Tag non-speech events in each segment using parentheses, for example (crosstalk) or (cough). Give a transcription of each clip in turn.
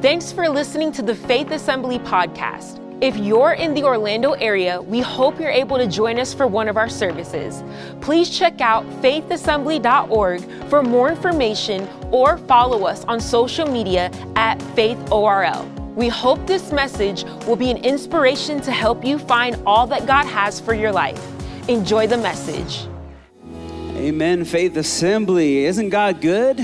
Thanks for listening to the Faith Assembly podcast. If you're in the Orlando area, we hope you're able to join us for one of our services. Please check out faithassembly.org for more information or follow us on social media at faithorl. We hope this message will be an inspiration to help you find all that God has for your life. Enjoy the message. Amen, Faith Assembly. Isn't God good?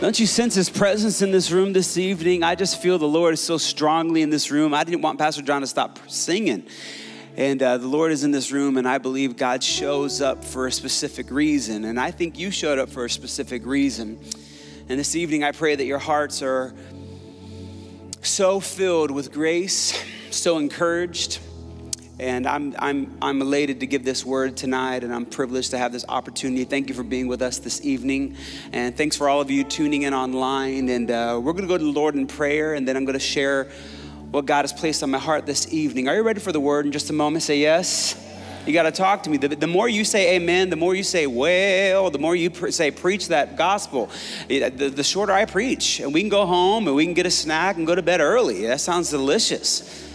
Don't you sense his presence in this room this evening? I just feel the Lord is so strongly in this room. I didn't want Pastor John to stop singing. And uh, the Lord is in this room, and I believe God shows up for a specific reason. And I think you showed up for a specific reason. And this evening, I pray that your hearts are so filled with grace, so encouraged and I'm, I'm, I'm elated to give this word tonight, and I'm privileged to have this opportunity. Thank you for being with us this evening. And thanks for all of you tuning in online. And uh, we're going to go to the Lord in prayer, and then I'm going to share what God has placed on my heart this evening. Are you ready for the word in just a moment? Say yes. You got to talk to me. The, the, more you say amen, the more you say well, the more you pre- say preach that gospel, the, the shorter I preach. And we can go home and we can get a snack and go to bed early. That sounds delicious.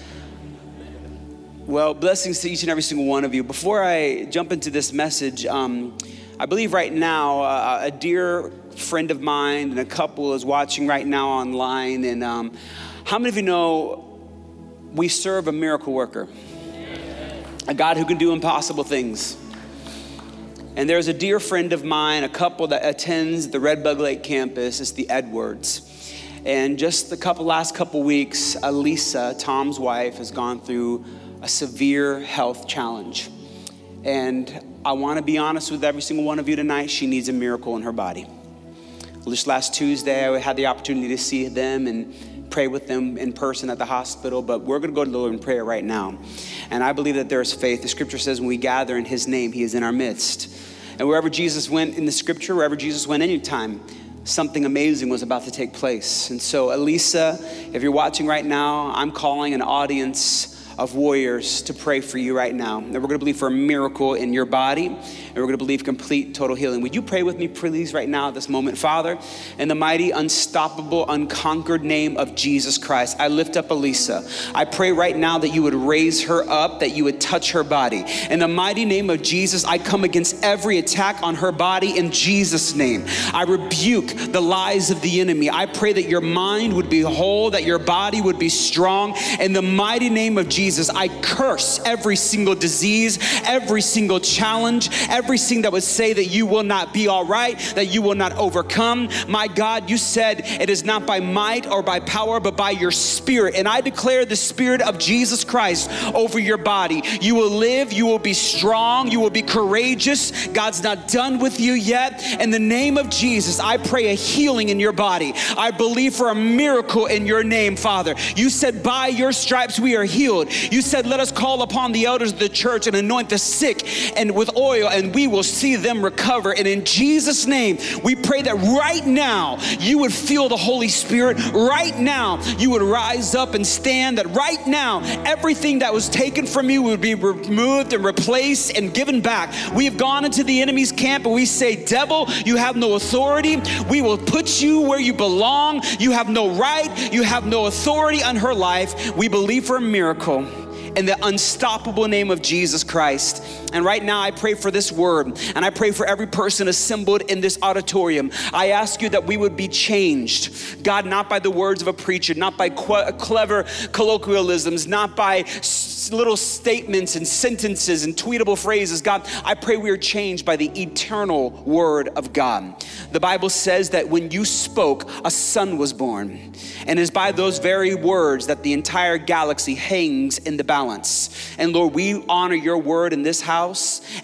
Well, blessings to each and every single one of you. Before I jump into this message, um, I believe right now uh, a dear friend of mine and a couple is watching right now online. And um, how many of you know we serve a miracle worker? A God who can do impossible things. And there's a dear friend of mine, a couple that attends the Red Bug Lake campus. It's the Edwards. And just the couple last couple weeks, Elisa, Tom's wife, has gone through a severe health challenge. And I want to be honest with every single one of you tonight. She needs a miracle in her body. This last Tuesday, I had the opportunity to see them and pray with them in person at the hospital, but we're going to go to the Lord in prayer right now. And I believe that there is faith. The scripture says when we gather in His name, He is in our midst. And wherever Jesus went in the scripture, wherever Jesus went anytime, something amazing was about to take place. And so, Elisa, if you're watching right now, I'm calling an audience of warriors to pray for you right now. And we're going to believe for a miracle in your body, and we're going to believe complete total healing. Would you pray with me, please, right now at this moment? Father, in the mighty, unstoppable, unconquered name of Jesus Christ, I lift up Elisa. I pray right now that you would raise her up, that you would touch her body. In the mighty name of Jesus, I come against every attack on her body in Jesus' name. I rebuke the lies of the enemy. I pray that your mind would be whole, that your body would be strong. In the mighty name of Jesus, Jesus, I curse every single disease, every single challenge, everything that would say that you will not be all right, that you will not overcome. My God, you said it is not by might or by power, but by your spirit. And I declare the spirit of Jesus Christ over your body. You will live, you will be strong, you will be courageous. God's not done with you yet. In the name of Jesus, I pray a healing in your body. I believe for a miracle in your name, Father. You said, By your stripes we are healed. You said, Let us call upon the elders of the church and anoint the sick and with oil, and we will see them recover. And in Jesus' name, we pray that right now you would feel the Holy Spirit. Right now, you would rise up and stand. That right now, everything that was taken from you would be removed and replaced and given back. We have gone into the enemy's camp and we say, Devil, you have no authority. We will put you where you belong. You have no right. You have no authority on her life. We believe for a miracle in the unstoppable name of Jesus Christ. And right now, I pray for this word, and I pray for every person assembled in this auditorium. I ask you that we would be changed, God, not by the words of a preacher, not by clever colloquialisms, not by little statements and sentences and tweetable phrases. God, I pray we are changed by the eternal word of God. The Bible says that when you spoke, a son was born. And it is by those very words that the entire galaxy hangs in the balance. And Lord, we honor your word in this house.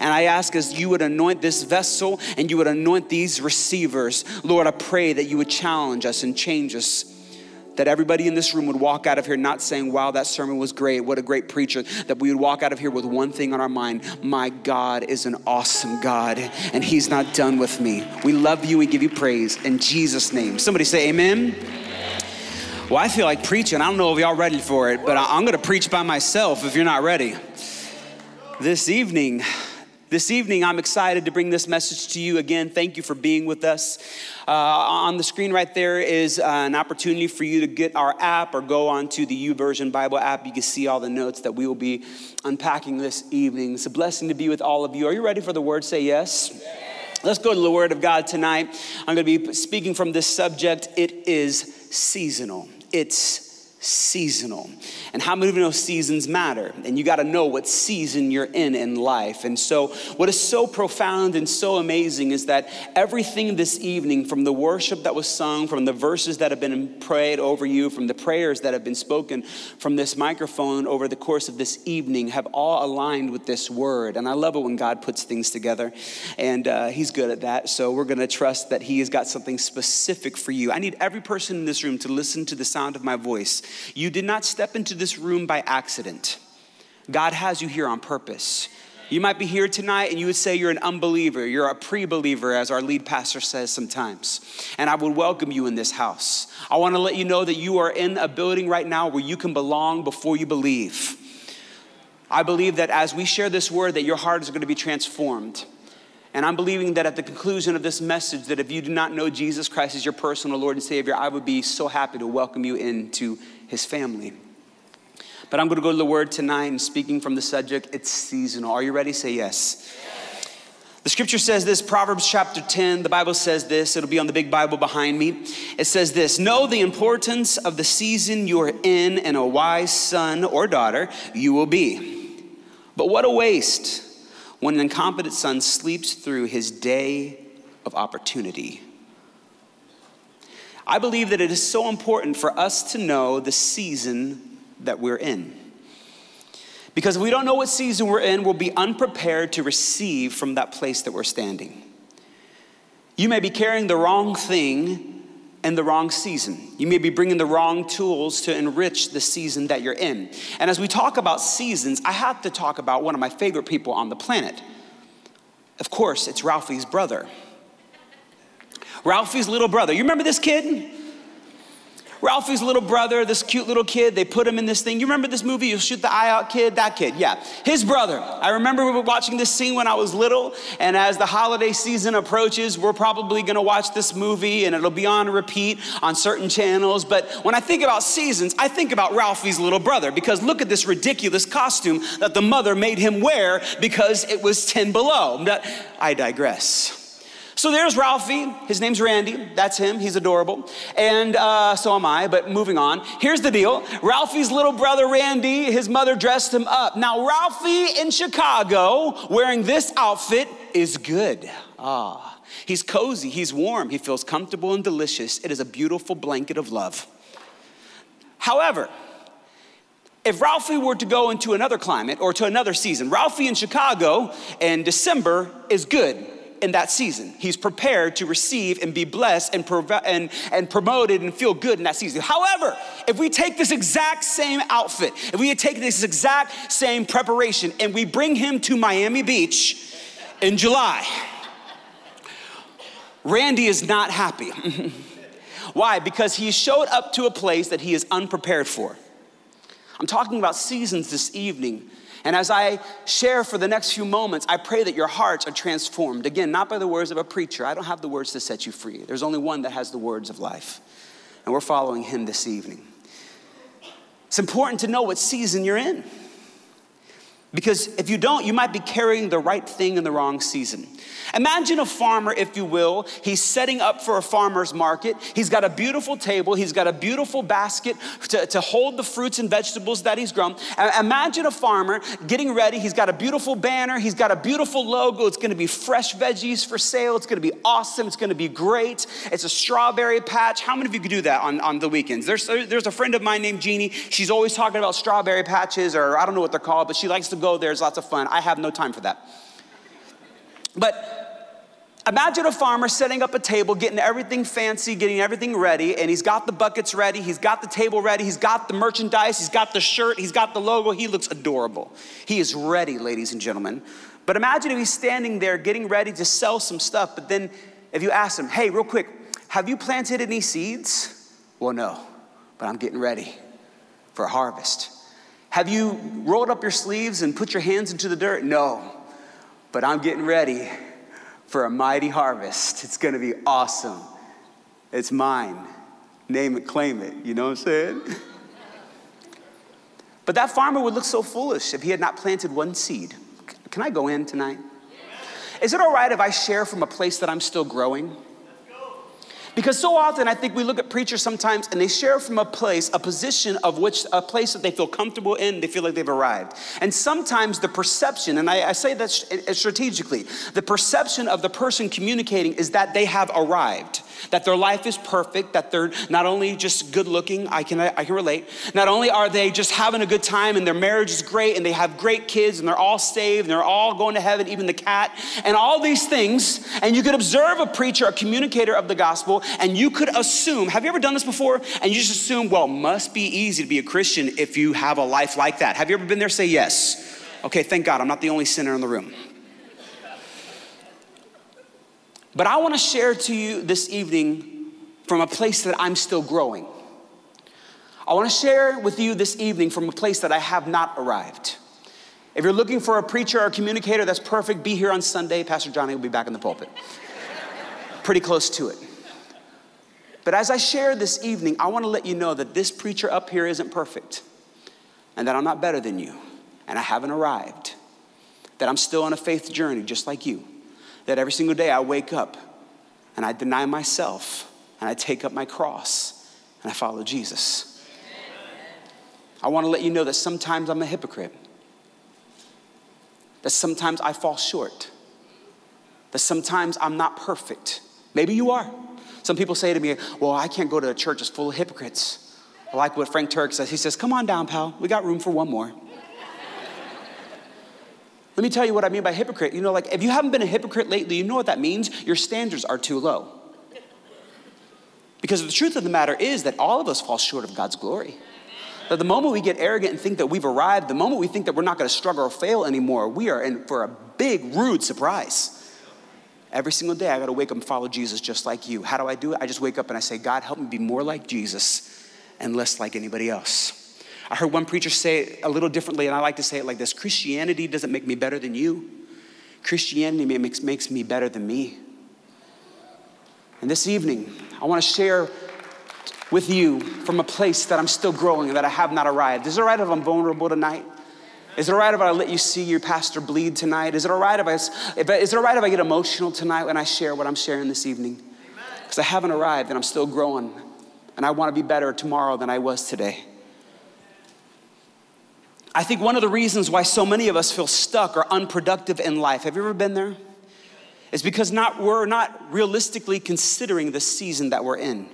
And I ask as you would anoint this vessel and you would anoint these receivers, Lord, I pray that you would challenge us and change us that everybody in this room would walk out of here not saying, wow, that sermon was great, what a great preacher, that we would walk out of here with one thing on our mind my God is an awesome God, and He's not done with me. We love you, we give you praise in Jesus' name. Somebody say, Amen. Well, I feel like preaching. I don't know if y'all ready for it, but I'm going to preach by myself if you're not ready. This evening, This evening, I'm excited to bring this message to you again. Thank you for being with us. Uh, on the screen right there is uh, an opportunity for you to get our app or go onto the YouVersion Bible app. You can see all the notes that we will be unpacking this evening. It's a blessing to be with all of you. Are you ready for the word? Say yes. yes. Let's go to the Word of God tonight. I'm going to be speaking from this subject. It is seasonal. It's seasonal. And how many of you know seasons matter? And you got to know what season you're in in life. And so, what is so profound and so amazing is that everything this evening, from the worship that was sung, from the verses that have been prayed over you, from the prayers that have been spoken from this microphone over the course of this evening, have all aligned with this word. And I love it when God puts things together, and uh, He's good at that. So, we're going to trust that He has got something specific for you. I need every person in this room to listen to the sound of my voice you did not step into this room by accident. God has you here on purpose. You might be here tonight and you would say you're an unbeliever, you're a pre believer, as our lead pastor says sometimes. And I would welcome you in this house. I want to let you know that you are in a building right now where you can belong before you believe. I believe that as we share this word, that your heart is going to be transformed. And I'm believing that at the conclusion of this message, that if you do not know Jesus Christ as your personal Lord and Savior, I would be so happy to welcome you into his family. But I'm going to go to the word tonight and speaking from the subject, it's seasonal. Are you ready? Say yes. The scripture says this, Proverbs chapter 10, the Bible says this, it'll be on the big Bible behind me. It says this Know the importance of the season you're in, and a wise son or daughter you will be. But what a waste when an incompetent son sleeps through his day of opportunity. I believe that it is so important for us to know the season that we're in. Because if we don't know what season we're in, we'll be unprepared to receive from that place that we're standing. You may be carrying the wrong thing in the wrong season. You may be bringing the wrong tools to enrich the season that you're in. And as we talk about seasons, I have to talk about one of my favorite people on the planet. Of course, it's Ralphie's brother. Ralphie's little brother. You remember this kid? Ralphie's little brother, this cute little kid, they put him in this thing. You remember this movie, You Shoot the Eye Out Kid? That kid, yeah. His brother. I remember we were watching this scene when I was little, and as the holiday season approaches, we're probably gonna watch this movie and it'll be on repeat on certain channels. But when I think about seasons, I think about Ralphie's little brother because look at this ridiculous costume that the mother made him wear because it was 10 below. I digress. So there's Ralphie. His name's Randy. That's him. He's adorable. And uh, so am I, but moving on. Here's the deal Ralphie's little brother, Randy, his mother dressed him up. Now, Ralphie in Chicago wearing this outfit is good. Ah. He's cozy, he's warm, he feels comfortable and delicious. It is a beautiful blanket of love. However, if Ralphie were to go into another climate or to another season, Ralphie in Chicago in December is good in that season. He's prepared to receive and be blessed and, prov- and, and promoted and feel good in that season. However, if we take this exact same outfit, if we take this exact same preparation and we bring him to Miami Beach in July, Randy is not happy. (laughs) Why? Because he showed up to a place that he is unprepared for. I'm talking about seasons this evening and as I share for the next few moments, I pray that your hearts are transformed. Again, not by the words of a preacher. I don't have the words to set you free. There's only one that has the words of life. And we're following him this evening. It's important to know what season you're in. Because if you don't, you might be carrying the right thing in the wrong season. Imagine a farmer, if you will. He's setting up for a farmer's market. He's got a beautiful table. He's got a beautiful basket to, to hold the fruits and vegetables that he's grown. Imagine a farmer getting ready. He's got a beautiful banner. He's got a beautiful logo. It's going to be fresh veggies for sale. It's going to be awesome. It's going to be great. It's a strawberry patch. How many of you could do that on, on the weekends? There's, there's a friend of mine named Jeannie. She's always talking about strawberry patches, or I don't know what they're called, but she likes to go there. Lots of fun. I have no time for that. But imagine a farmer setting up a table, getting everything fancy, getting everything ready, and he's got the buckets ready, he's got the table ready, he's got the merchandise, he's got the shirt, he's got the logo. He looks adorable. He is ready, ladies and gentlemen. But imagine if he's standing there getting ready to sell some stuff, but then if you ask him, hey, real quick, have you planted any seeds? Well, no, but I'm getting ready for harvest. Have you rolled up your sleeves and put your hands into the dirt? No, but I'm getting ready for a mighty harvest. It's gonna be awesome. It's mine. Name it, claim it. You know what I'm saying? (laughs) But that farmer would look so foolish if he had not planted one seed. Can I go in tonight? Is it all right if I share from a place that I'm still growing? Because so often I think we look at preachers sometimes and they share from a place, a position of which, a place that they feel comfortable in, they feel like they've arrived. And sometimes the perception, and I, I say that uh, strategically, the perception of the person communicating is that they have arrived that their life is perfect, that they're not only just good looking, I can, I can relate, not only are they just having a good time and their marriage is great and they have great kids and they're all saved and they're all going to heaven, even the cat, and all these things. And you could observe a preacher, a communicator of the gospel, and you could assume, have you ever done this before? And you just assume, well, must be easy to be a Christian if you have a life like that. Have you ever been there? Say yes. Okay, thank God, I'm not the only sinner in the room. But I want to share to you this evening from a place that I'm still growing. I want to share with you this evening from a place that I have not arrived. If you're looking for a preacher or a communicator that's perfect, be here on Sunday. Pastor Johnny will be back in the pulpit. (laughs) Pretty close to it. But as I share this evening, I want to let you know that this preacher up here isn't perfect, and that I'm not better than you, and I haven't arrived, that I'm still on a faith journey just like you that every single day I wake up and I deny myself and I take up my cross and I follow Jesus. I want to let you know that sometimes I'm a hypocrite, that sometimes I fall short, that sometimes I'm not perfect. Maybe you are. Some people say to me, Well, I can't go to a church that's full of hypocrites. I like what Frank Turk says. He says, Come on down, pal. We got room for one more. Let me tell you what I mean by hypocrite. You know, like if you haven't been a hypocrite lately, you know what that means? Your standards are too low. Because the truth of the matter is that all of us fall short of God's glory. That the moment we get arrogant and think that we've arrived, the moment we think that we're not going to struggle or fail anymore, we are in for a big, rude surprise. Every single day, I got to wake up and follow Jesus just like you. How do I do it? I just wake up and I say, God, help me be more like Jesus and less like anybody else. I heard one preacher say it a little differently, and I like to say it like this Christianity doesn't make me better than you, Christianity makes, makes me better than me. And this evening, I want to share with you from a place that I'm still growing and that I have not arrived. Is it all right if I'm vulnerable tonight? Is it all right if I let you see your pastor bleed tonight? Is it all right if I, if I is it all right if I get emotional tonight when I share what I'm sharing this evening? Because I haven't arrived and I'm still growing, and I want to be better tomorrow than I was today. I think one of the reasons why so many of us feel stuck or unproductive in life, have you ever been there? Is because not, we're not realistically considering the season that we're in.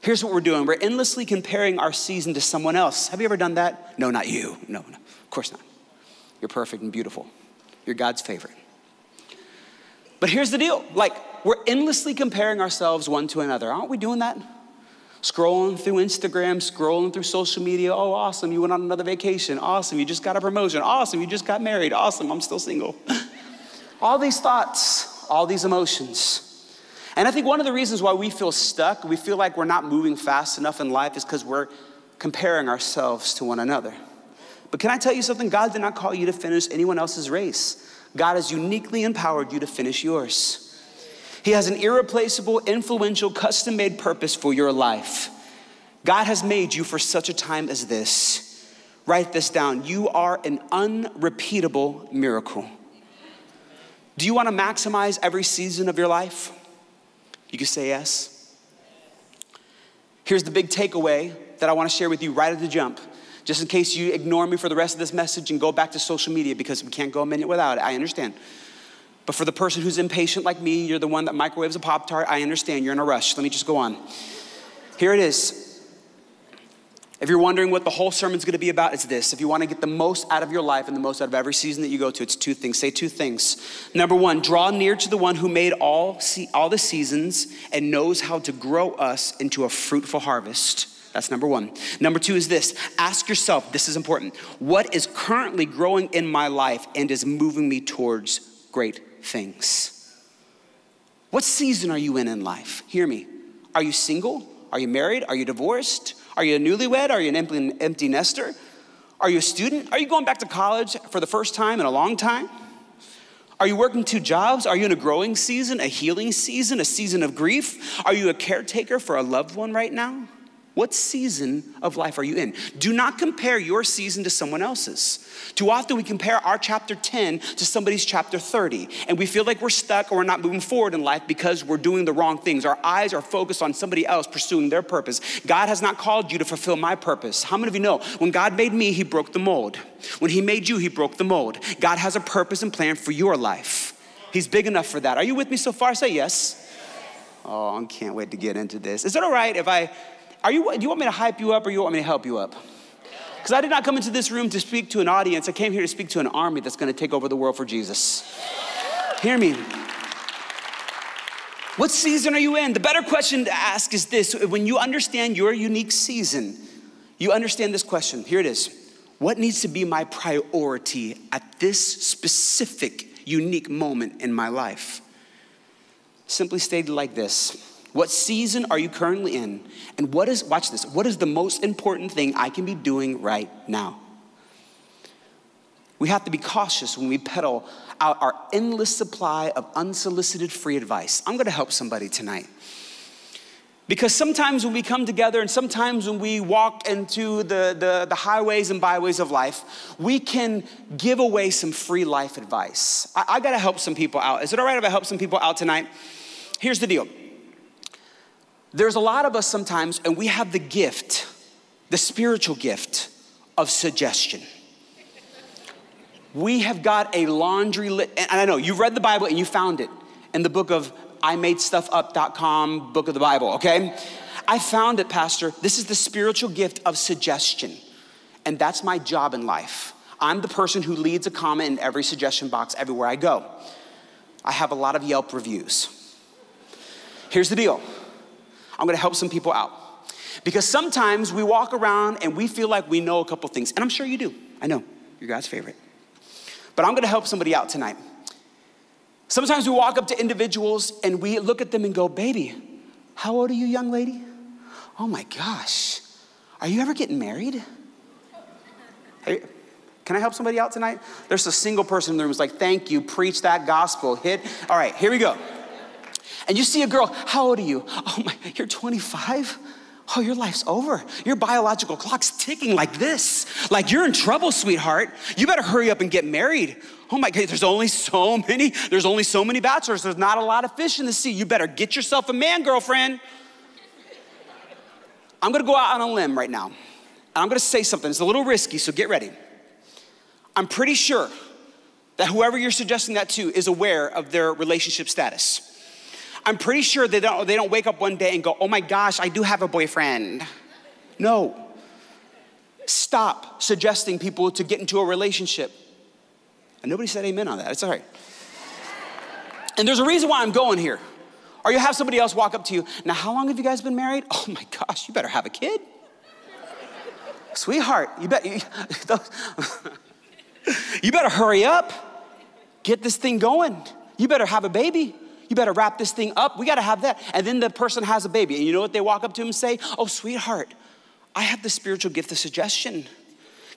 Here's what we're doing we're endlessly comparing our season to someone else. Have you ever done that? No, not you. No, no, of course not. You're perfect and beautiful, you're God's favorite. But here's the deal like, we're endlessly comparing ourselves one to another. Aren't we doing that? Scrolling through Instagram, scrolling through social media. Oh, awesome, you went on another vacation. Awesome, you just got a promotion. Awesome, you just got married. Awesome, I'm still single. (laughs) all these thoughts, all these emotions. And I think one of the reasons why we feel stuck, we feel like we're not moving fast enough in life, is because we're comparing ourselves to one another. But can I tell you something? God did not call you to finish anyone else's race. God has uniquely empowered you to finish yours. He has an irreplaceable, influential, custom made purpose for your life. God has made you for such a time as this. Write this down. You are an unrepeatable miracle. Do you want to maximize every season of your life? You can say yes. Here's the big takeaway that I want to share with you right at the jump. Just in case you ignore me for the rest of this message and go back to social media because we can't go a minute without it. I understand. But for the person who's impatient like me, you're the one that microwaves a Pop Tart, I understand you're in a rush. Let me just go on. Here it is. If you're wondering what the whole sermon's gonna be about, it's this. If you wanna get the most out of your life and the most out of every season that you go to, it's two things. Say two things. Number one, draw near to the one who made all, see, all the seasons and knows how to grow us into a fruitful harvest. That's number one. Number two is this ask yourself, this is important, what is currently growing in my life and is moving me towards great things. What season are you in in life? Hear me. Are you single? Are you married? Are you divorced? Are you a newlywed? Are you an empty, empty nester? Are you a student? Are you going back to college for the first time in a long time? Are you working two jobs? Are you in a growing season, a healing season, a season of grief? Are you a caretaker for a loved one right now? What season of life are you in? Do not compare your season to someone else's. Too often we compare our chapter 10 to somebody's chapter 30, and we feel like we're stuck or we're not moving forward in life because we're doing the wrong things. Our eyes are focused on somebody else pursuing their purpose. God has not called you to fulfill my purpose. How many of you know when God made me, He broke the mold? When He made you, He broke the mold. God has a purpose and plan for your life. He's big enough for that. Are you with me so far? Say yes. Oh, I can't wait to get into this. Is it all right if I are you, do you want me to hype you up or you want me to help you up? Because I did not come into this room to speak to an audience. I came here to speak to an army that's going to take over the world for Jesus. Hear me. What season are you in? The better question to ask is this when you understand your unique season, you understand this question. Here it is What needs to be my priority at this specific, unique moment in my life? Simply stated like this what season are you currently in? And what is, watch this, what is the most important thing I can be doing right now? We have to be cautious when we peddle out our endless supply of unsolicited free advice. I'm gonna help somebody tonight. Because sometimes when we come together and sometimes when we walk into the, the, the, highways and byways of life, we can give away some free life advice. I, I gotta help some people out. Is it all right if I help some people out tonight? Here's the deal there's a lot of us sometimes, and we have the gift, the spiritual gift of suggestion. We have got a laundry list, and I know you've read the Bible and you found it in the book of I made stuff up.com, book of the Bible, okay? I found it, Pastor. This is the spiritual gift of suggestion. And that's my job in life. I'm the person who leads a comment in every suggestion box everywhere I go. I have a lot of Yelp reviews. Here's the deal I'm gonna help some people out. Because sometimes we walk around and we feel like we know a couple things, and I'm sure you do. I know, you're God's favorite. But I'm gonna help somebody out tonight. Sometimes we walk up to individuals and we look at them and go, Baby, how old are you, young lady? Oh my gosh, are you ever getting married? Hey, can I help somebody out tonight? There's a single person in the room who's like, Thank you, preach that gospel, hit. All right, here we go and you see a girl, how old are you? Oh my, you're 25? Oh, your life's over. Your biological clock's ticking like this. Like you're in trouble, sweetheart. You better hurry up and get married. Oh my God, there's only so many, there's only so many bachelors. There's not a lot of fish in the sea. You better get yourself a man, girlfriend. I'm gonna go out on a limb right now. And I'm gonna say something. It's a little risky, so get ready. I'm pretty sure that whoever you're suggesting that to is aware of their relationship status. I'm pretty sure they don't, they don't wake up one day and go, oh my gosh, I do have a boyfriend. No. Stop suggesting people to get into a relationship. And nobody said amen on that. It's all right. And there's a reason why I'm going here. Or you have somebody else walk up to you. Now, how long have you guys been married? (laughs) Oh my gosh, you better have a kid. Sweetheart, you bet you, (laughs) you better hurry up. Get this thing going. You better have a baby. You better wrap this thing up. We got to have that. And then the person has a baby. And you know what they walk up to him and say? Oh, sweetheart, I have the spiritual gift of suggestion.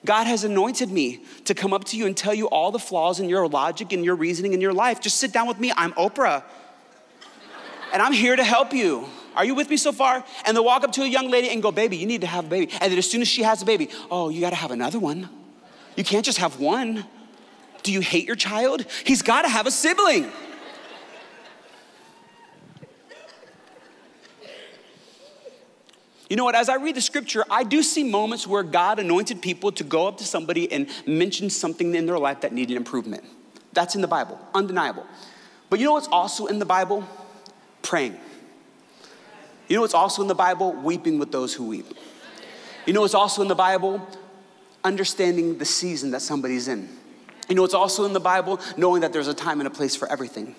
God has anointed me to come up to you and tell you all the flaws in your logic and your reasoning in your life. Just sit down with me. I'm Oprah. And I'm here to help you. Are you with me so far? And they'll walk up to a young lady and go, Baby, you need to have a baby. And then as soon as she has a baby, oh, you gotta have another one. You can't just have one. Do you hate your child? He's gotta have a sibling. You know what? As I read the scripture, I do see moments where God anointed people to go up to somebody and mention something in their life that needed improvement. That's in the Bible, undeniable. But you know what's also in the Bible? Praying. You know what's also in the Bible? Weeping with those who weep. You know what's also in the Bible? Understanding the season that somebody's in. You know what's also in the Bible? Knowing that there's a time and a place for everything.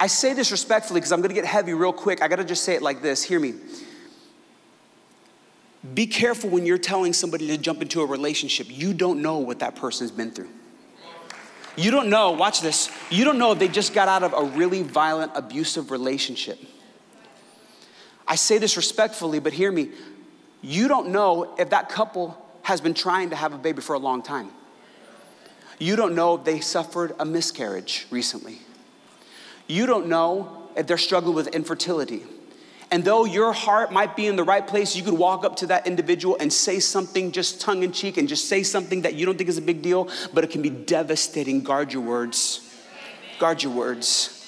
I say this respectfully because I'm gonna get heavy real quick. I gotta just say it like this hear me. Be careful when you're telling somebody to jump into a relationship. You don't know what that person's been through. You don't know, watch this, you don't know if they just got out of a really violent, abusive relationship. I say this respectfully, but hear me. You don't know if that couple has been trying to have a baby for a long time. You don't know if they suffered a miscarriage recently. You don't know if they're struggling with infertility. And though your heart might be in the right place, you could walk up to that individual and say something just tongue in cheek and just say something that you don't think is a big deal, but it can be devastating. Guard your words. Guard your words.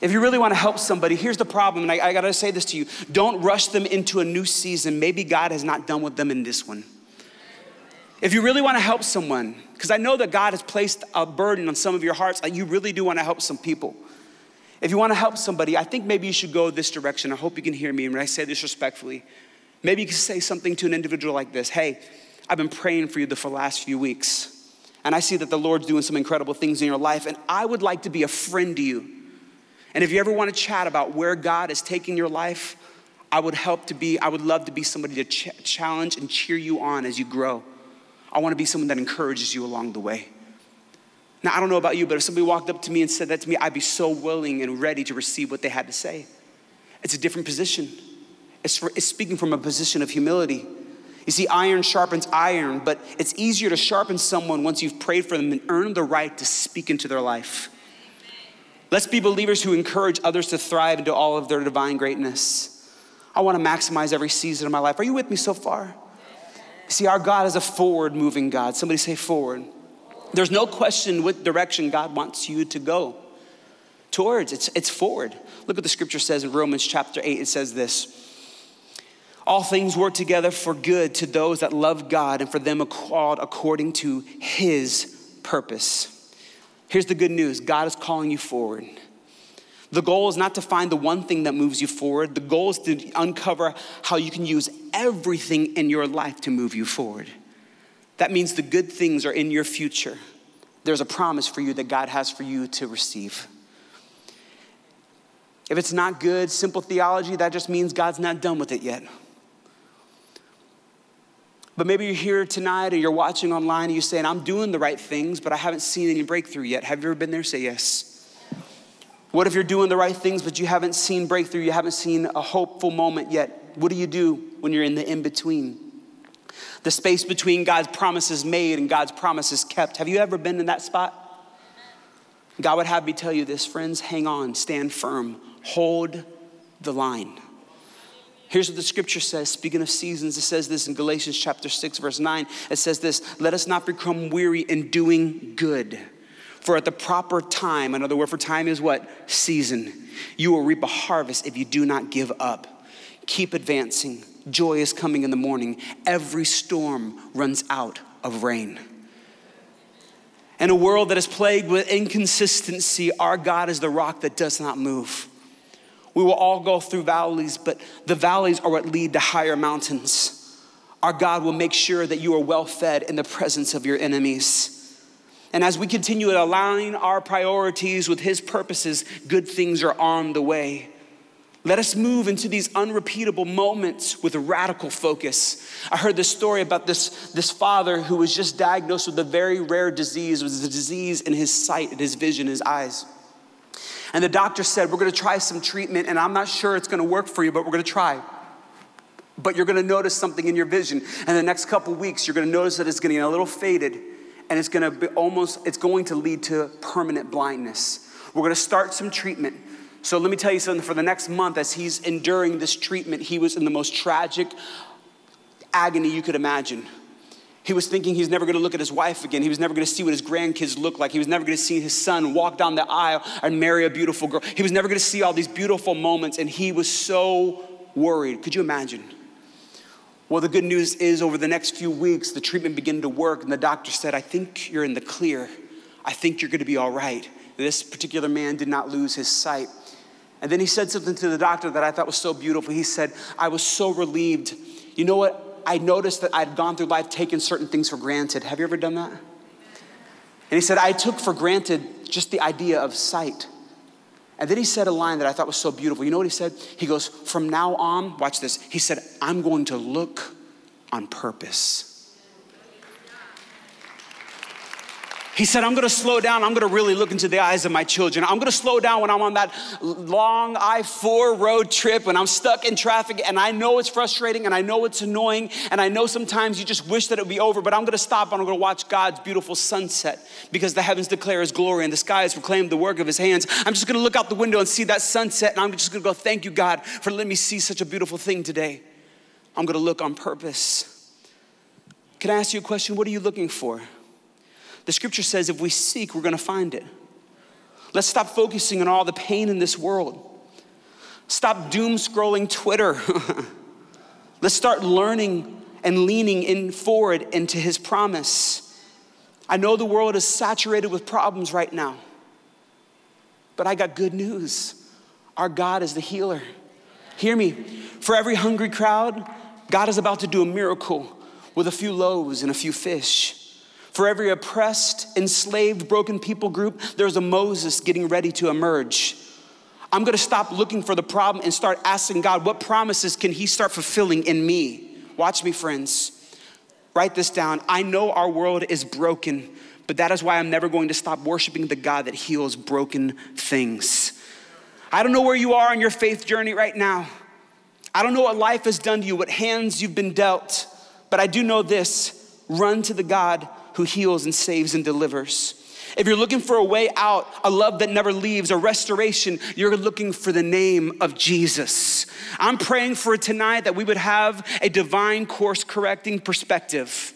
If you really want to help somebody, here's the problem, and I, I got to say this to you don't rush them into a new season. Maybe God has not done with them in this one. If you really want to help someone, because I know that God has placed a burden on some of your hearts, you really do want to help some people. If you want to help somebody, I think maybe you should go this direction. I hope you can hear me when I say this respectfully. Maybe you can say something to an individual like this Hey, I've been praying for you the, for the last few weeks, and I see that the Lord's doing some incredible things in your life, and I would like to be a friend to you. And if you ever want to chat about where God is taking your life, I would help to be, I would love to be somebody to ch- challenge and cheer you on as you grow. I want to be someone that encourages you along the way. Now, I don't know about you, but if somebody walked up to me and said that to me, I'd be so willing and ready to receive what they had to say. It's a different position, it's, for, it's speaking from a position of humility. You see, iron sharpens iron, but it's easier to sharpen someone once you've prayed for them and earned the right to speak into their life. Let's be believers who encourage others to thrive into all of their divine greatness. I want to maximize every season of my life. Are you with me so far? See, our God is a forward moving God. Somebody say forward. There's no question what direction God wants you to go towards. It's, it's forward. Look what the scripture says in Romans chapter 8. It says this All things work together for good to those that love God and for them are called according to his purpose. Here's the good news God is calling you forward. The goal is not to find the one thing that moves you forward. The goal is to uncover how you can use everything in your life to move you forward. That means the good things are in your future. There's a promise for you that God has for you to receive. If it's not good, simple theology, that just means God's not done with it yet. But maybe you're here tonight or you're watching online and you're saying, I'm doing the right things, but I haven't seen any breakthrough yet. Have you ever been there? Say yes. What if you're doing the right things, but you haven't seen breakthrough? You haven't seen a hopeful moment yet? What do you do when you're in the in between? The space between God's promises made and God's promises kept. Have you ever been in that spot? God would have me tell you this, friends hang on, stand firm, hold the line. Here's what the scripture says. Speaking of seasons, it says this in Galatians chapter 6, verse 9. It says this Let us not become weary in doing good. For at the proper time, another word for time is what? Season. You will reap a harvest if you do not give up. Keep advancing joy is coming in the morning. Every storm runs out of rain. In a world that is plagued with inconsistency, our God is the rock that does not move. We will all go through valleys, but the valleys are what lead to higher mountains. Our God will make sure that you are well fed in the presence of your enemies. And as we continue to align our priorities with His purposes, good things are on the way. Let us move into these unrepeatable moments with a radical focus. I heard this story about this, this father who was just diagnosed with a very rare disease. It was a disease in his sight, in his vision, his eyes. And the doctor said, We're gonna try some treatment, and I'm not sure it's gonna work for you, but we're gonna try. But you're gonna notice something in your vision. And the next couple weeks, you're gonna notice that it's getting a little faded, and it's gonna be almost, it's going to lead to permanent blindness. We're gonna start some treatment. So let me tell you something for the next month, as he's enduring this treatment, he was in the most tragic agony you could imagine. He was thinking he's never gonna look at his wife again. He was never gonna see what his grandkids look like. He was never gonna see his son walk down the aisle and marry a beautiful girl. He was never gonna see all these beautiful moments, and he was so worried. Could you imagine? Well, the good news is over the next few weeks, the treatment began to work, and the doctor said, I think you're in the clear. I think you're gonna be all right. This particular man did not lose his sight. And then he said something to the doctor that I thought was so beautiful. He said, I was so relieved. You know what? I noticed that I'd gone through life taking certain things for granted. Have you ever done that? And he said, I took for granted just the idea of sight. And then he said a line that I thought was so beautiful. You know what he said? He goes, From now on, watch this. He said, I'm going to look on purpose. He said, I'm gonna slow down. I'm gonna really look into the eyes of my children. I'm gonna slow down when I'm on that long I 4 road trip when I'm stuck in traffic and I know it's frustrating and I know it's annoying and I know sometimes you just wish that it would be over, but I'm gonna stop and I'm gonna watch God's beautiful sunset because the heavens declare His glory and the skies proclaim the work of His hands. I'm just gonna look out the window and see that sunset and I'm just gonna go, Thank you, God, for letting me see such a beautiful thing today. I'm gonna look on purpose. Can I ask you a question? What are you looking for? The scripture says if we seek, we're gonna find it. Let's stop focusing on all the pain in this world. Stop doom scrolling Twitter. (laughs) Let's start learning and leaning in forward into his promise. I know the world is saturated with problems right now, but I got good news. Our God is the healer. Hear me. For every hungry crowd, God is about to do a miracle with a few loaves and a few fish. For every oppressed, enslaved, broken people group, there's a Moses getting ready to emerge. I'm gonna stop looking for the problem and start asking God, what promises can He start fulfilling in me? Watch me, friends. Write this down. I know our world is broken, but that is why I'm never going to stop worshiping the God that heals broken things. I don't know where you are on your faith journey right now. I don't know what life has done to you, what hands you've been dealt, but I do know this run to the God who heals and saves and delivers. If you're looking for a way out, a love that never leaves, a restoration, you're looking for the name of Jesus. I'm praying for tonight that we would have a divine course correcting perspective,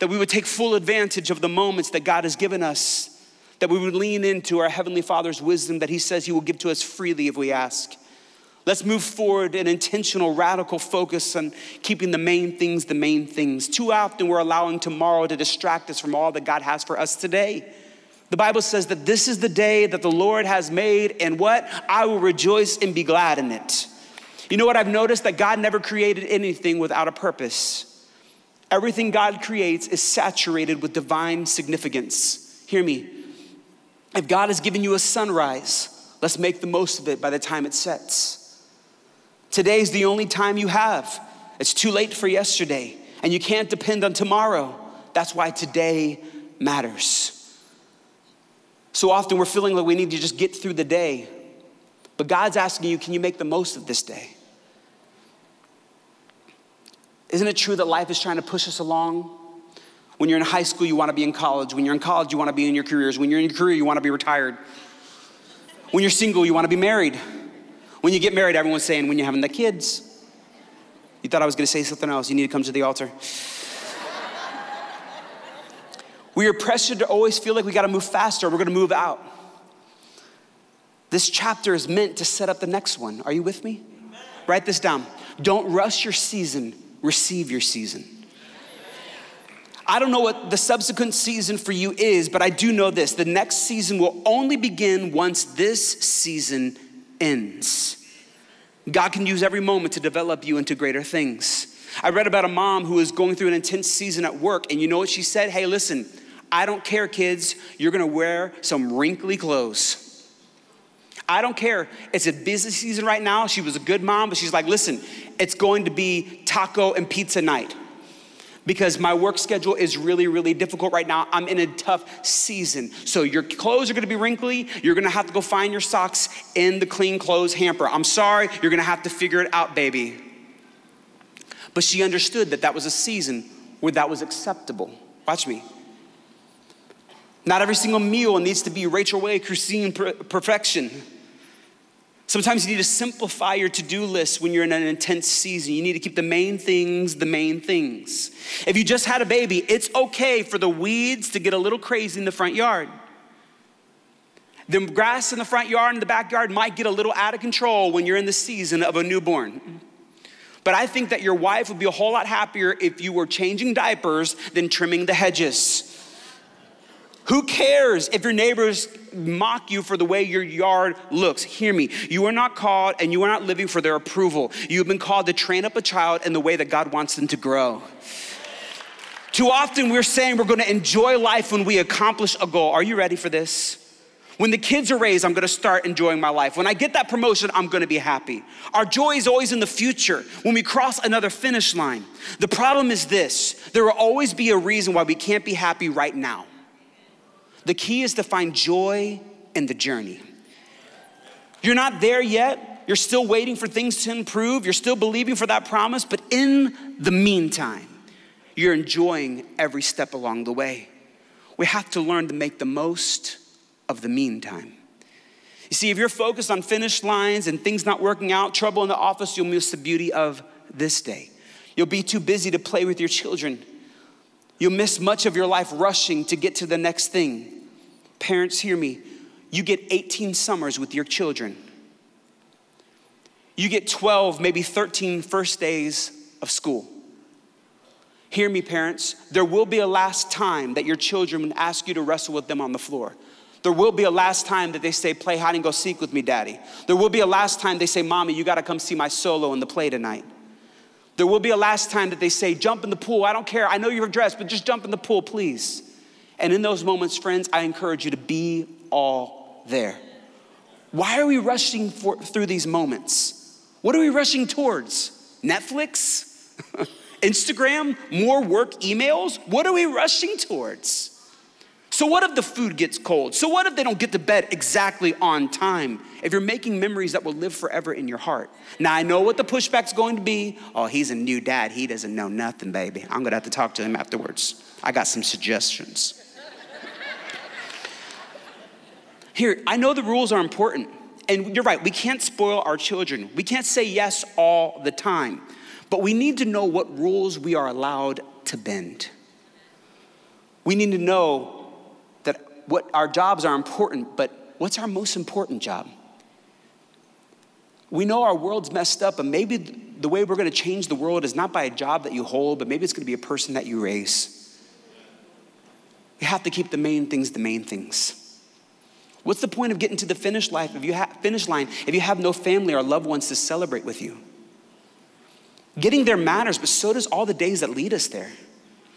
that we would take full advantage of the moments that God has given us, that we would lean into our Heavenly Father's wisdom that He says He will give to us freely if we ask. Let's move forward an intentional, radical focus on keeping the main things the main things. Too often we're allowing tomorrow to distract us from all that God has for us today. The Bible says that this is the day that the Lord has made, and what? I will rejoice and be glad in it. You know what I've noticed? That God never created anything without a purpose. Everything God creates is saturated with divine significance. Hear me. If God has given you a sunrise, let's make the most of it by the time it sets. Today's the only time you have. It's too late for yesterday, and you can't depend on tomorrow. That's why today matters. So often we're feeling like we need to just get through the day, but God's asking you, can you make the most of this day? Isn't it true that life is trying to push us along? When you're in high school, you want to be in college. When you're in college, you want to be in your careers. When you're in your career, you want to be retired. When you're single, you want to be married. When you get married, everyone's saying, when you're having the kids. You thought I was gonna say something else. You need to come to the altar. we are pressured to always feel like we gotta move faster, we're gonna move out. This chapter is meant to set up the next one. Are you with me? Write this down. Don't rush your season, receive your season. I don't know what the subsequent season for you is, but I do know this the next season will only begin once this season ends. God can use every moment to develop you into greater things. I read about a mom who was going through an intense season at work, and you know what she said? Hey, listen, I don't care, kids, you're gonna wear some wrinkly clothes. I don't care. It's a busy season right now. She was a good mom, but she's like, listen, it's going to be taco and pizza night because my work schedule is really, really difficult right now. I'm in a tough season. So your clothes are gonna be wrinkly. You're gonna have to go find your socks in the clean clothes hamper. I'm sorry, you're gonna have to figure it out, baby. But she understood that that was a season where that was acceptable. Watch me. Not every single meal needs to be Rachael Ray Christine perfection. Sometimes you need to simplify your to do list when you're in an intense season. You need to keep the main things the main things. If you just had a baby, it's okay for the weeds to get a little crazy in the front yard. The grass in the front yard and the backyard might get a little out of control when you're in the season of a newborn. But I think that your wife would be a whole lot happier if you were changing diapers than trimming the hedges. Who cares if your neighbors mock you for the way your yard looks? Hear me. You are not called and you are not living for their approval. You've been called to train up a child in the way that God wants them to grow. Too often we're saying we're gonna enjoy life when we accomplish a goal. Are you ready for this? When the kids are raised, I'm gonna start enjoying my life. When I get that promotion, I'm gonna be happy. Our joy is always in the future when we cross another finish line. The problem is this there will always be a reason why we can't be happy right now. The key is to find joy in the journey. You're not there yet. You're still waiting for things to improve. You're still believing for that promise. But in the meantime, you're enjoying every step along the way. We have to learn to make the most of the meantime. You see, if you're focused on finish lines and things not working out, trouble in the office, you'll miss the beauty of this day. You'll be too busy to play with your children. You'll miss much of your life rushing to get to the next thing. Parents, hear me. You get 18 summers with your children. You get 12, maybe 13 first days of school. Hear me, parents. There will be a last time that your children ask you to wrestle with them on the floor. There will be a last time that they say, Play hide and go seek with me, daddy. There will be a last time they say, Mommy, you gotta come see my solo in the play tonight. There will be a last time that they say, Jump in the pool. I don't care. I know you're dressed, but just jump in the pool, please. And in those moments, friends, I encourage you to be all there. Why are we rushing for, through these moments? What are we rushing towards? Netflix? (laughs) Instagram? More work emails? What are we rushing towards? So, what if the food gets cold? So, what if they don't get to bed exactly on time? If you're making memories that will live forever in your heart. Now, I know what the pushback's going to be. Oh, he's a new dad. He doesn't know nothing, baby. I'm gonna have to talk to him afterwards. I got some suggestions. Here, I know the rules are important. And you're right, we can't spoil our children. We can't say yes all the time. But we need to know what rules we are allowed to bend. We need to know what our jobs are important, but what's our most important job? We know our world's messed up, and maybe the way we're gonna change the world is not by a job that you hold, but maybe it's gonna be a person that you raise. We have to keep the main things the main things. What's the point of getting to the finish line if you have finish line if you have no family or loved ones to celebrate with you? Getting there matters, but so does all the days that lead us there.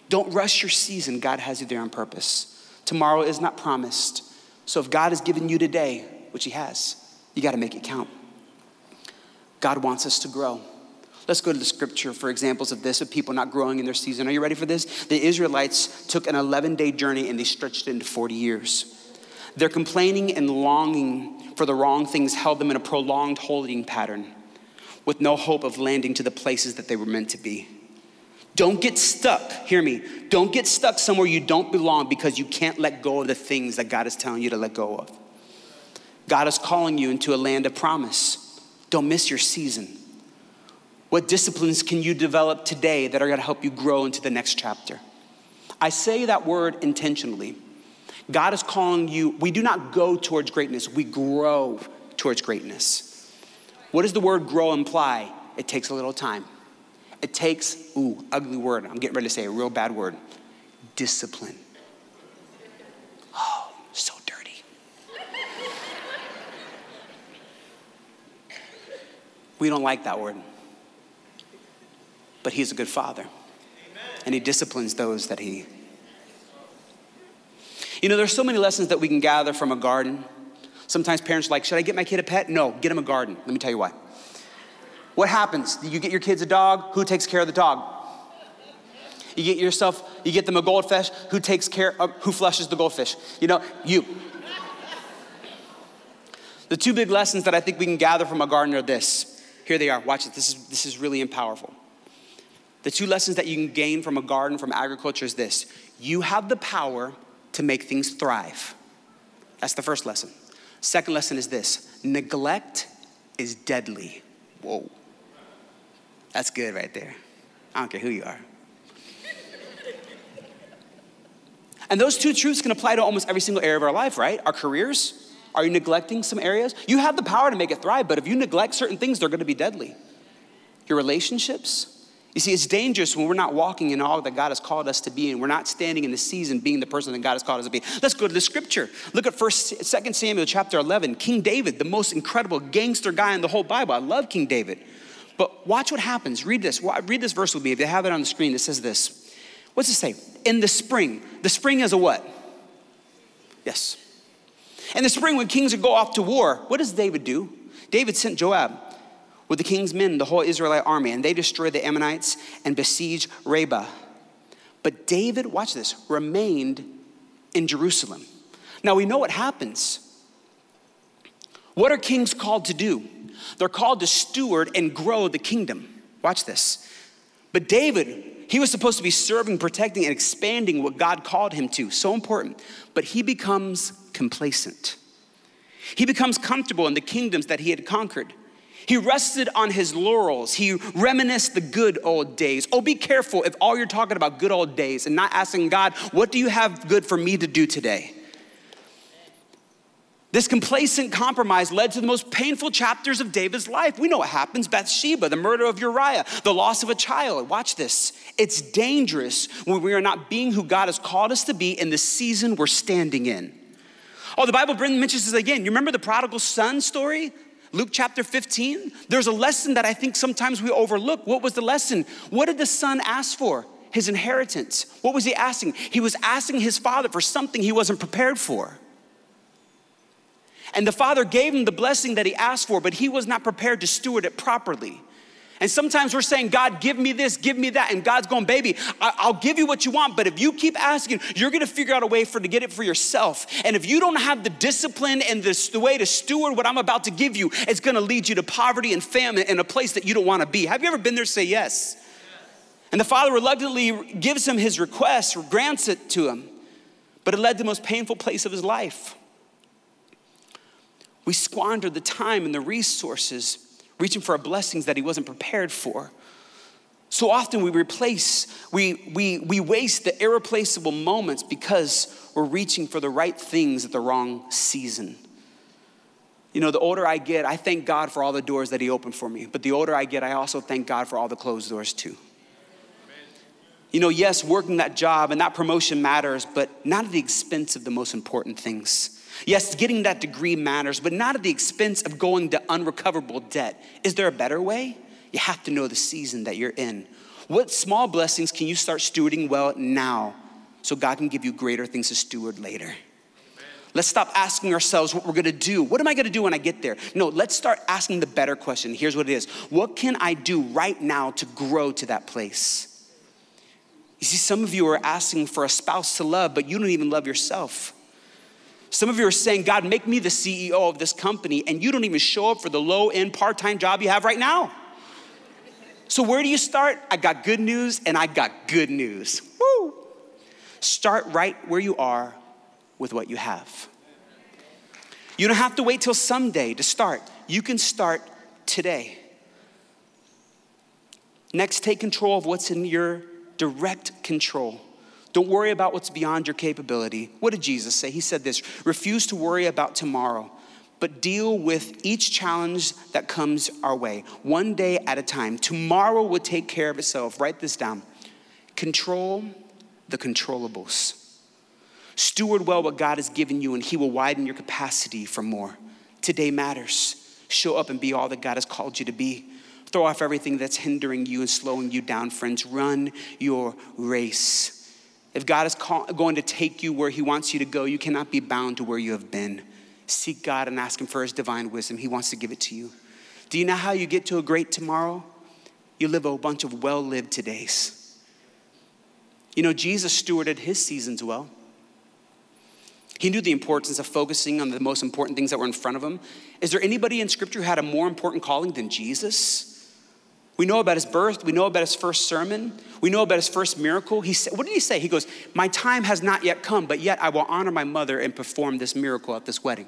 Don't rush your season. God has you there on purpose. Tomorrow is not promised. So if God has given you today, which He has, you got to make it count. God wants us to grow. Let's go to the scripture for examples of this, of people not growing in their season. Are you ready for this? The Israelites took an 11 day journey and they stretched it into 40 years. Their complaining and longing for the wrong things held them in a prolonged holding pattern with no hope of landing to the places that they were meant to be. Don't get stuck, hear me. Don't get stuck somewhere you don't belong because you can't let go of the things that God is telling you to let go of. God is calling you into a land of promise. Don't miss your season. What disciplines can you develop today that are gonna help you grow into the next chapter? I say that word intentionally God is calling you, we do not go towards greatness, we grow towards greatness. What does the word grow imply? It takes a little time. It takes, ooh, ugly word. I'm getting ready to say a real bad word discipline. Oh, so dirty. we don't like that word. But He's a good Father. And He disciplines those that He you know, there's so many lessons that we can gather from a garden. Sometimes parents are like, should I get my kid a pet? No, get him a garden. Let me tell you why. What happens? You get your kids a dog, who takes care of the dog? You get yourself, you get them a goldfish, who takes care of, who flushes the goldfish? You know, you. The two big lessons that I think we can gather from a garden are this. Here they are. Watch it. This is, this is really powerful. The two lessons that you can gain from a garden, from agriculture, is this you have the power to make things thrive. That's the first lesson. Second lesson is this neglect is deadly. Whoa. That's good right there. I don't care who you are. And those two truths can apply to almost every single area of our life, right? Our careers. Are you neglecting some areas? You have the power to make it thrive, but if you neglect certain things, they're gonna be deadly. Your relationships, you see, it's dangerous when we're not walking in all that God has called us to be, and we're not standing in the season being the person that God has called us to be. Let's go to the scripture. Look at First, Second Samuel chapter 11. King David, the most incredible gangster guy in the whole Bible. I love King David. But watch what happens. Read this. Read this verse with me. If you have it on the screen, it says this. What's it say? In the spring. The spring is a what? Yes. In the spring, when kings would go off to war, what does David do? David sent Joab with the king's men, the whole Israelite army, and they destroyed the Ammonites and besieged Rabbah. But David, watch this, remained in Jerusalem. Now we know what happens. What are kings called to do? They're called to steward and grow the kingdom. Watch this. But David, he was supposed to be serving, protecting, and expanding what God called him to. So important. But he becomes complacent. He becomes comfortable in the kingdoms that he had conquered. He rested on his laurels. He reminisced the good old days. Oh, be careful if all you're talking about good old days and not asking God, what do you have good for me to do today? This complacent compromise led to the most painful chapters of David's life. We know what happens Bathsheba, the murder of Uriah, the loss of a child. Watch this. It's dangerous when we are not being who God has called us to be in the season we're standing in. Oh, the Bible mentions this again. You remember the prodigal son story? Luke chapter 15? There's a lesson that I think sometimes we overlook. What was the lesson? What did the son ask for? His inheritance. What was he asking? He was asking his father for something he wasn't prepared for. And the father gave him the blessing that he asked for, but he was not prepared to steward it properly. And sometimes we're saying, God, give me this, give me that. And God's going, baby, I'll give you what you want. But if you keep asking, you're going to figure out a way for to get it for yourself. And if you don't have the discipline and the, the way to steward what I'm about to give you, it's going to lead you to poverty and famine in a place that you don't want to be. Have you ever been there? Say yes. And the father reluctantly gives him his request grants it to him. But it led to the most painful place of his life. We squander the time and the resources reaching for our blessings that he wasn't prepared for. So often we replace, we, we, we waste the irreplaceable moments because we're reaching for the right things at the wrong season. You know, the older I get, I thank God for all the doors that He opened for me. But the older I get, I also thank God for all the closed doors too. You know, yes, working that job and that promotion matters, but not at the expense of the most important things. Yes, getting that degree matters, but not at the expense of going to unrecoverable debt. Is there a better way? You have to know the season that you're in. What small blessings can you start stewarding well now so God can give you greater things to steward later? Let's stop asking ourselves what we're gonna do. What am I gonna do when I get there? No, let's start asking the better question. Here's what it is What can I do right now to grow to that place? You see, some of you are asking for a spouse to love, but you don't even love yourself. Some of you are saying, God, make me the CEO of this company, and you don't even show up for the low end part time job you have right now. So, where do you start? I got good news, and I got good news. Woo! Start right where you are with what you have. You don't have to wait till someday to start, you can start today. Next, take control of what's in your direct control. Don't worry about what's beyond your capability. What did Jesus say? He said this refuse to worry about tomorrow, but deal with each challenge that comes our way, one day at a time. Tomorrow will take care of itself. Write this down. Control the controllables. Steward well what God has given you, and He will widen your capacity for more. Today matters. Show up and be all that God has called you to be. Throw off everything that's hindering you and slowing you down, friends. Run your race. If God is call, going to take you where He wants you to go, you cannot be bound to where you have been. Seek God and ask Him for His divine wisdom. He wants to give it to you. Do you know how you get to a great tomorrow? You live a bunch of well lived todays. You know, Jesus stewarded His seasons well. He knew the importance of focusing on the most important things that were in front of him. Is there anybody in Scripture who had a more important calling than Jesus? We know about his birth. We know about his first sermon. We know about his first miracle. He said, what did he say? He goes, My time has not yet come, but yet I will honor my mother and perform this miracle at this wedding.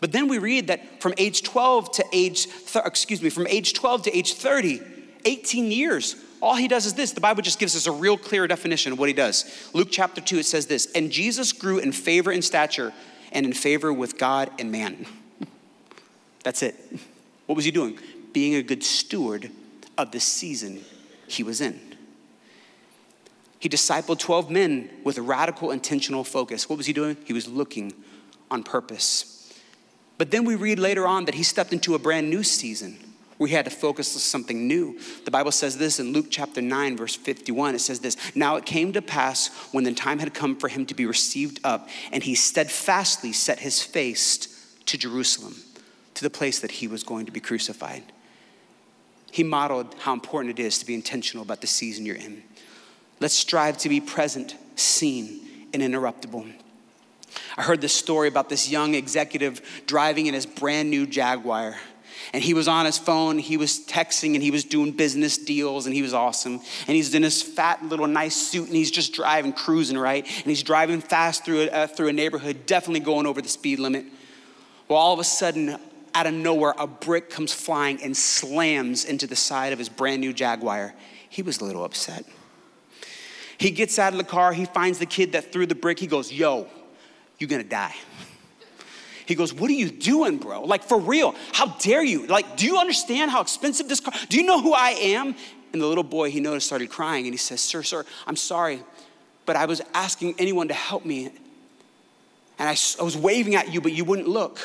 But then we read that from age 12 to age, th- excuse me, from age 12 to age 30, 18 years, all he does is this. The Bible just gives us a real clear definition of what he does. Luke chapter 2, it says this And Jesus grew in favor and stature and in favor with God and man. (laughs) That's it. What was he doing? Being a good steward of the season he was in. He discipled 12 men with radical intentional focus. What was he doing? He was looking on purpose. But then we read later on that he stepped into a brand new season where he had to focus on something new. The Bible says this in Luke chapter 9, verse 51. It says this Now it came to pass when the time had come for him to be received up, and he steadfastly set his face to Jerusalem, to the place that he was going to be crucified he modeled how important it is to be intentional about the season you're in. Let's strive to be present, seen, and interruptible. I heard this story about this young executive driving in his brand new Jaguar. And he was on his phone, he was texting, and he was doing business deals, and he was awesome. And he's in his fat little nice suit, and he's just driving, cruising, right? And he's driving fast through a, uh, through a neighborhood, definitely going over the speed limit. Well, all of a sudden, out of nowhere, a brick comes flying and slams into the side of his brand new Jaguar. He was a little upset. He gets out of the car, he finds the kid that threw the brick. He goes, Yo, you're gonna die. He goes, What are you doing, bro? Like, for real, how dare you? Like, do you understand how expensive this car? Do you know who I am? And the little boy he noticed started crying and he says, Sir, sir, I'm sorry, but I was asking anyone to help me. And I, I was waving at you, but you wouldn't look.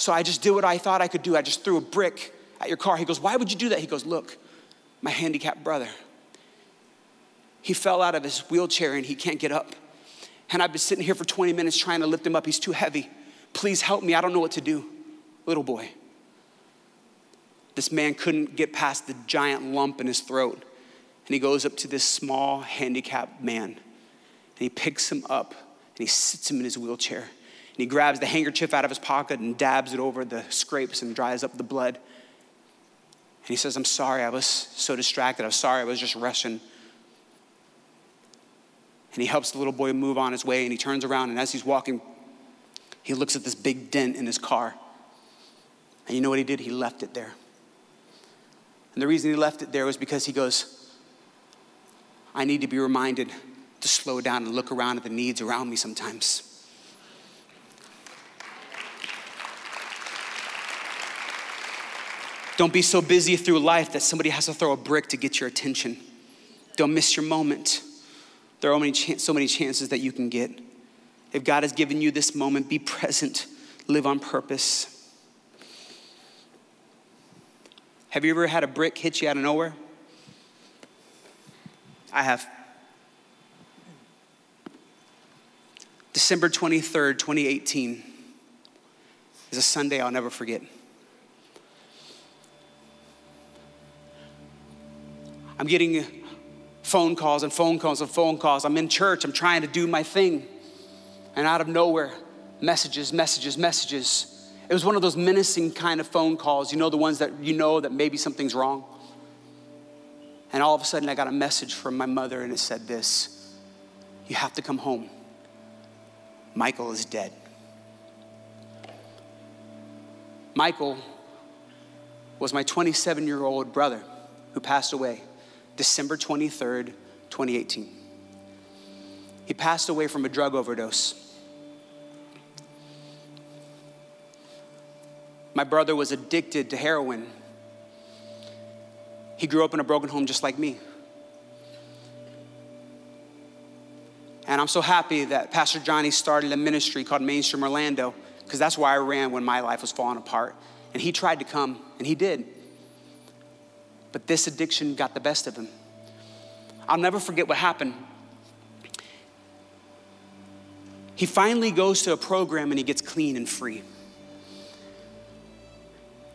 So I just did what I thought I could do. I just threw a brick at your car. He goes, Why would you do that? He goes, Look, my handicapped brother. He fell out of his wheelchair and he can't get up. And I've been sitting here for 20 minutes trying to lift him up. He's too heavy. Please help me. I don't know what to do. Little boy. This man couldn't get past the giant lump in his throat. And he goes up to this small, handicapped man. And he picks him up and he sits him in his wheelchair. And he grabs the handkerchief out of his pocket and dabs it over the scrapes and dries up the blood. And he says, I'm sorry, I was so distracted. I'm sorry, I was just rushing. And he helps the little boy move on his way and he turns around and as he's walking, he looks at this big dent in his car. And you know what he did? He left it there. And the reason he left it there was because he goes, I need to be reminded to slow down and look around at the needs around me sometimes. Don't be so busy through life that somebody has to throw a brick to get your attention. Don't miss your moment. There are so many chances that you can get. If God has given you this moment, be present, live on purpose. Have you ever had a brick hit you out of nowhere? I have. December 23rd, 2018 is a Sunday I'll never forget. I'm getting phone calls and phone calls and phone calls. I'm in church, I'm trying to do my thing. And out of nowhere, messages, messages, messages. It was one of those menacing kind of phone calls, you know, the ones that you know that maybe something's wrong. And all of a sudden, I got a message from my mother, and it said this You have to come home. Michael is dead. Michael was my 27 year old brother who passed away December 23rd, 2018. He passed away from a drug overdose. My brother was addicted to heroin. He grew up in a broken home just like me. And I'm so happy that Pastor Johnny started a ministry called Mainstream Orlando, because that's where I ran when my life was falling apart. And he tried to come, and he did. But this addiction got the best of him. I'll never forget what happened. He finally goes to a program and he gets clean and free.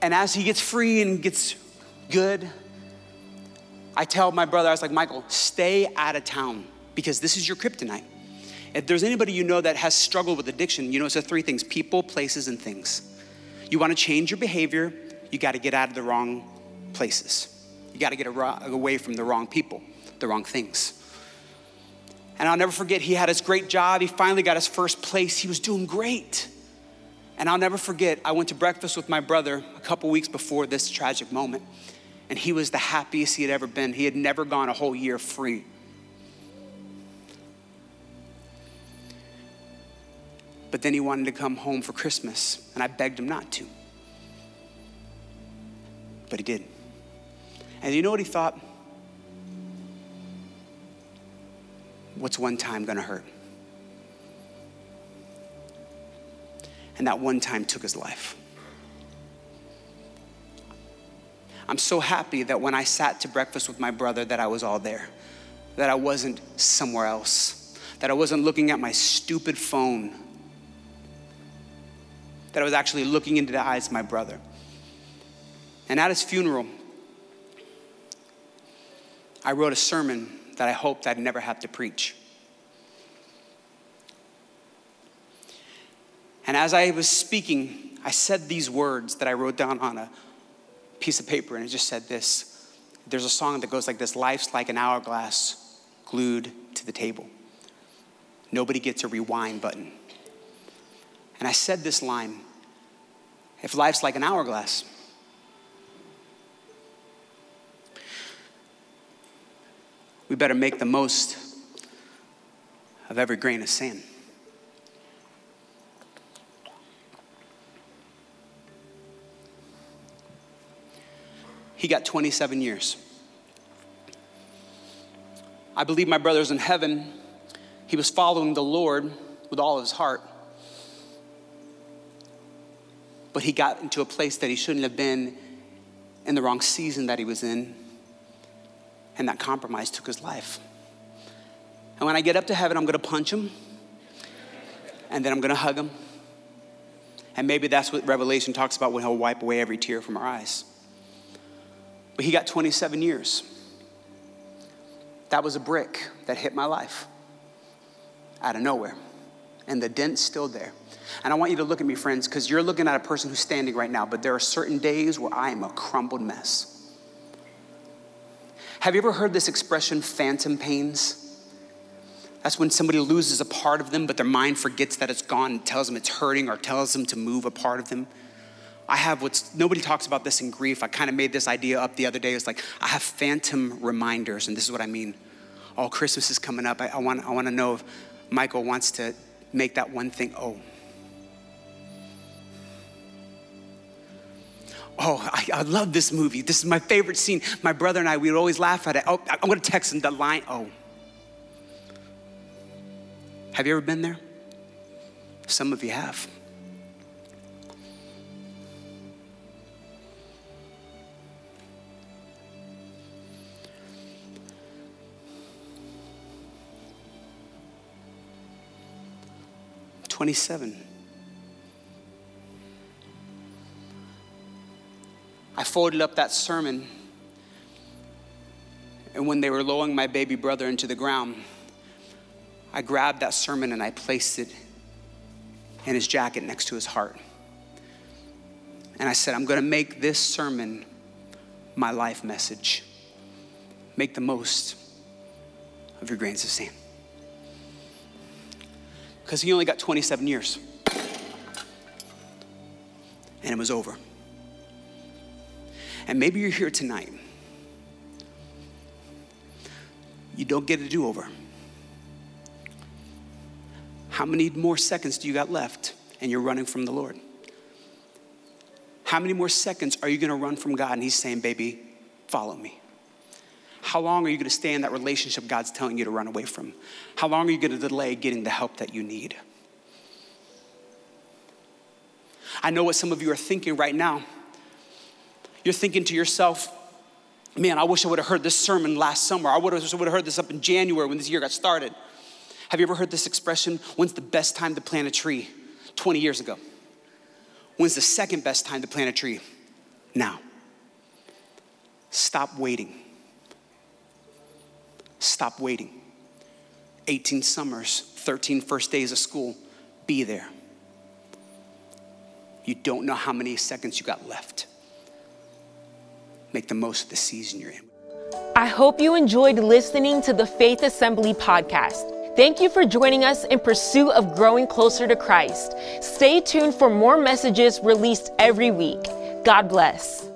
And as he gets free and gets good, I tell my brother, I was like, Michael, stay out of town because this is your kryptonite. If there's anybody you know that has struggled with addiction, you know it's the three things people, places, and things. You want to change your behavior, you got to get out of the wrong places. You got to get away from the wrong people, the wrong things. And I'll never forget, he had his great job. He finally got his first place. He was doing great. And I'll never forget, I went to breakfast with my brother a couple weeks before this tragic moment. And he was the happiest he had ever been. He had never gone a whole year free. But then he wanted to come home for Christmas, and I begged him not to. But he did. And you know what he thought? What's one time gonna hurt? And that one time took his life. I'm so happy that when I sat to breakfast with my brother that I was all there, that I wasn't somewhere else, that I wasn't looking at my stupid phone, that I was actually looking into the eyes of my brother. And at his funeral, I wrote a sermon that I hoped I'd never have to preach. And as I was speaking, I said these words that I wrote down on a piece of paper, and it just said this. There's a song that goes like this Life's like an hourglass glued to the table. Nobody gets a rewind button. And I said this line if life's like an hourglass, we better make the most of every grain of sand. He got 27 years. I believe my brother's in heaven. He was following the Lord with all of his heart. But he got into a place that he shouldn't have been in the wrong season that he was in. And that compromise took his life. And when I get up to heaven, I'm gonna punch him. And then I'm gonna hug him. And maybe that's what Revelation talks about when he'll wipe away every tear from our eyes. But he got 27 years. That was a brick that hit my life out of nowhere. And the dent's still there. And I want you to look at me, friends, because you're looking at a person who's standing right now, but there are certain days where I am a crumbled mess. Have you ever heard this expression, phantom pains? That's when somebody loses a part of them, but their mind forgets that it's gone and tells them it's hurting or tells them to move a part of them. I have what's, nobody talks about this in grief. I kind of made this idea up the other day. It's like, I have phantom reminders, and this is what I mean. Oh, Christmas is coming up. I, I want, I want to know if Michael wants to make that one thing. Oh. Oh, I, I love this movie. This is my favorite scene. My brother and I, we would always laugh at it. Oh, I'm going to text him the line. Oh. Have you ever been there? Some of you have. Twenty-seven. I folded up that sermon, and when they were lowering my baby brother into the ground, I grabbed that sermon and I placed it in his jacket next to his heart. And I said, I'm going to make this sermon my life message. Make the most of your grains of sand. Because he only got 27 years. And it was over. And maybe you're here tonight. You don't get a do over. How many more seconds do you got left and you're running from the Lord? How many more seconds are you going to run from God and He's saying, baby, follow me? How long are you going to stay in that relationship God's telling you to run away from? How long are you going to delay getting the help that you need? I know what some of you are thinking right now. You're thinking to yourself, man, I wish I would have heard this sermon last summer. I would have, heard this up in January when this year got started. Have you ever heard this expression? When's the best time to plant a tree? 20 years ago. When's the second best time to plant a tree? Now. Stop waiting. Stop waiting. 18 summers, 13 first days of school, be there. You don't know how many seconds you got left make the most of the season you're in. I hope you enjoyed listening to the Faith Assembly podcast. Thank you for joining us in pursuit of growing closer to Christ. Stay tuned for more messages released every week. God bless.